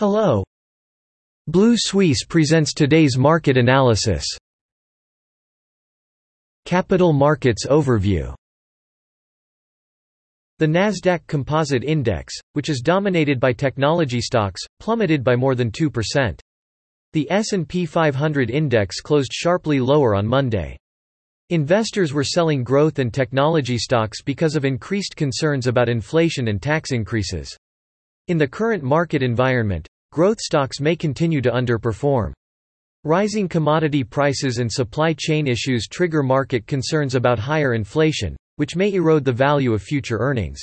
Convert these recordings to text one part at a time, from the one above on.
Hello. Blue Suisse presents today's market analysis. Capital Markets Overview The Nasdaq Composite Index, which is dominated by technology stocks, plummeted by more than 2%. The S&P 500 index closed sharply lower on Monday. Investors were selling growth and technology stocks because of increased concerns about inflation and tax increases. In the current market environment, growth stocks may continue to underperform. Rising commodity prices and supply chain issues trigger market concerns about higher inflation, which may erode the value of future earnings.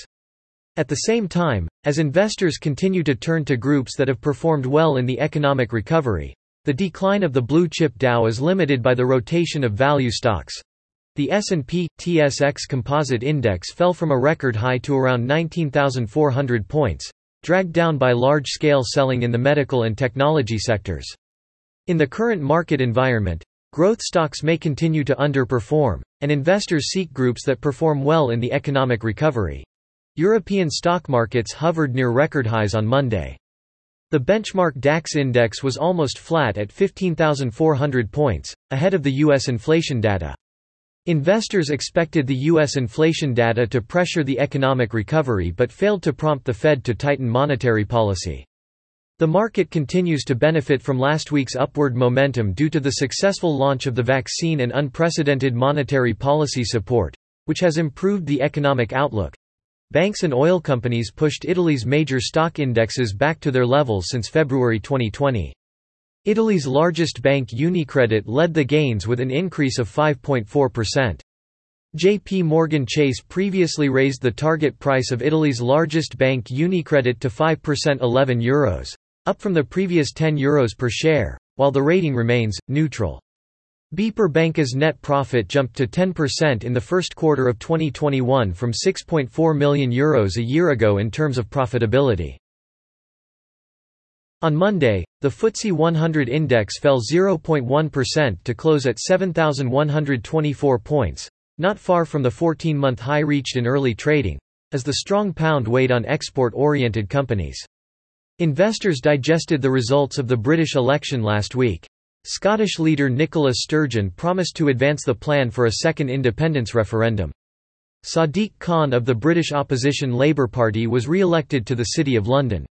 At the same time, as investors continue to turn to groups that have performed well in the economic recovery, the decline of the blue chip Dow is limited by the rotation of value stocks. The S&P TSX Composite Index fell from a record high to around 19,400 points, dragged down by large-scale selling in the medical and technology sectors. In the current market environment, growth stocks may continue to underperform, and investors seek groups that perform well in the economic recovery. European stock markets hovered near record highs on Monday. The benchmark DAX index was almost flat at 15,400 points, ahead of the U.S. inflation data. Investors expected the U.S. inflation data to pressure the economic recovery but failed to prompt the Fed to tighten monetary policy. The market continues to benefit from last week's upward momentum due to the successful launch of the vaccine and unprecedented monetary policy support, which has improved the economic outlook. Banks and oil companies pushed Italy's major stock indexes back to their levels since February 2020. Italy's largest bank Unicredit led the gains with an increase of 5.4%. JP Morgan Chase previously raised the target price of Italy's largest bank Unicredit to 5% 11 euros, up from the previous 10 euros per share, while the rating remains neutral. BPER Banca's net profit jumped to 10% in the first quarter of 2021 from 6.4 million euros a year ago in terms of profitability. On Monday, the FTSE 100 index fell 0.1% to close at 7,124 points, not far from the 14-month high reached in early trading, as the strong pound weighed on export-oriented companies. Investors digested the results of the British election last week. Scottish leader Nicola Sturgeon promised to advance the plan for a second independence referendum. Sadiq Khan of the British opposition Labour Party was re-elected to the City of London.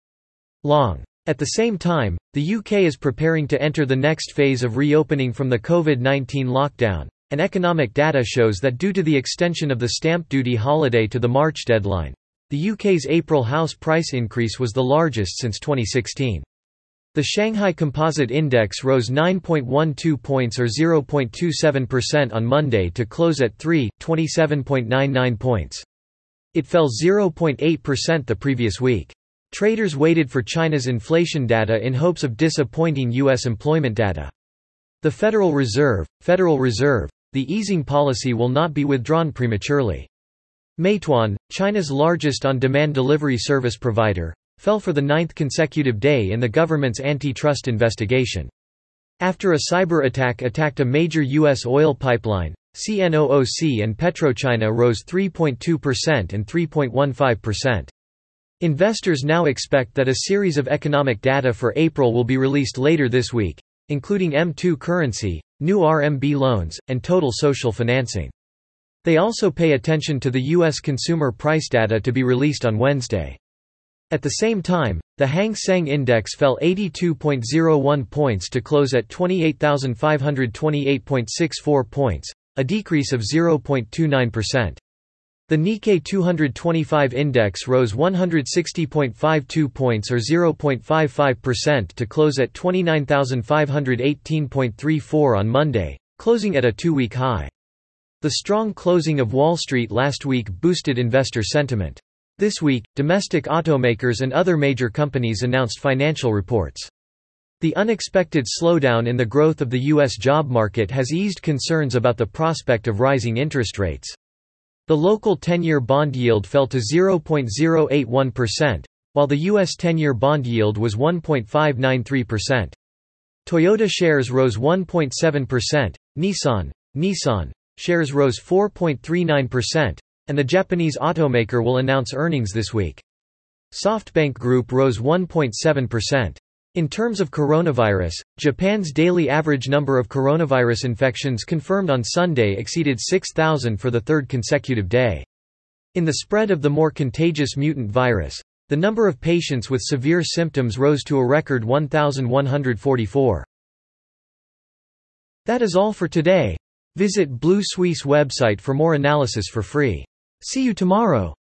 Long at the same time, the UK is preparing to enter the next phase of reopening from the COVID-19 lockdown, and economic data shows that due to the extension of the stamp duty holiday to the March deadline, the UK's April house price increase was the largest since 2016. The Shanghai Composite Index rose 9.12 points or 0.27% on Monday to close at 327.99 points. It fell 0.8% the previous week. Traders waited for China's inflation data in hopes of disappointing U.S. employment data. The Federal Reserve, Federal Reserve, the easing policy will not be withdrawn prematurely. Meituan, China's largest on-demand delivery service provider, fell for the ninth consecutive day in the government's antitrust investigation. After a cyber attack attacked a major U.S. oil pipeline, CNOOC and PetroChina rose 3.2% and 3.15%. Investors now expect that a series of economic data for April will be released later this week, including M2 currency, new RMB loans, and total social financing. They also pay attention to the U.S. consumer price data to be released on Wednesday. At the same time, the Hang Seng Index fell 82.01 points to close at 28,528.64 points, a decrease of 0.29%. The Nikkei 225 index rose 160.52 points or 0.55% to close at 29,518.34 on Monday, closing at a two-week high. The strong closing of Wall Street last week boosted investor sentiment. This week, domestic automakers and other major companies announced financial reports. The unexpected slowdown in the growth of the U.S. job market has eased concerns about the prospect of rising interest rates. The local 10-year bond yield fell to 0.081%, while the U.S. 10-year bond yield was 1.593%. Toyota shares rose 1.7%, Nissan, Nissan shares rose 4.39%, and the Japanese automaker will announce earnings this week. SoftBank Group rose 1.7%. In terms of coronavirus, Japan's daily average number of coronavirus infections confirmed on Sunday exceeded 6,000 for the third consecutive day. In the spread of the more contagious mutant virus, the number of patients with severe symptoms rose to a record 1,144. That is all for today. Visit Blue Suisse website for more analysis for free. See you tomorrow.